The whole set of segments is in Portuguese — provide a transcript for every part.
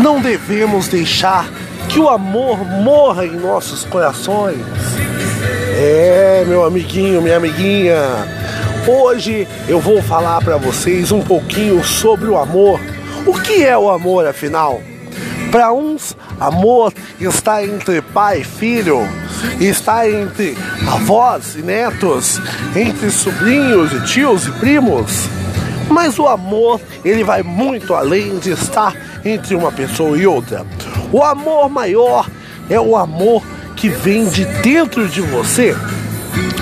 não devemos deixar que o amor morra em nossos corações. É, meu amiguinho, minha amiguinha. Hoje eu vou falar para vocês um pouquinho sobre o amor. O que é o amor, afinal? Para uns, amor está entre pai e filho, está entre avós e netos, entre sobrinhos e tios e primos. Mas o amor, ele vai muito além de estar entre uma pessoa e outra. O amor maior é o amor que vem de dentro de você.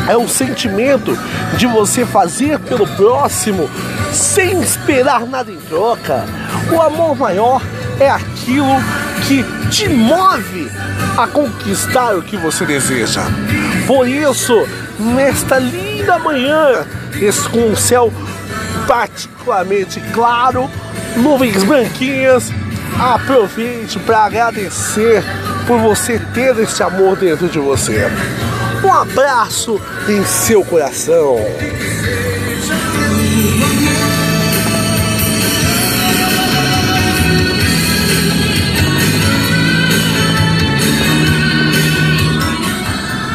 É o sentimento de você fazer pelo próximo sem esperar nada em troca. O amor maior é aquilo que te move a conquistar o que você deseja. Por isso, nesta linda manhã, com o céu particularmente claro, nuvens branquinhas, aproveite para agradecer por você ter esse amor dentro de você. Um abraço em seu coração.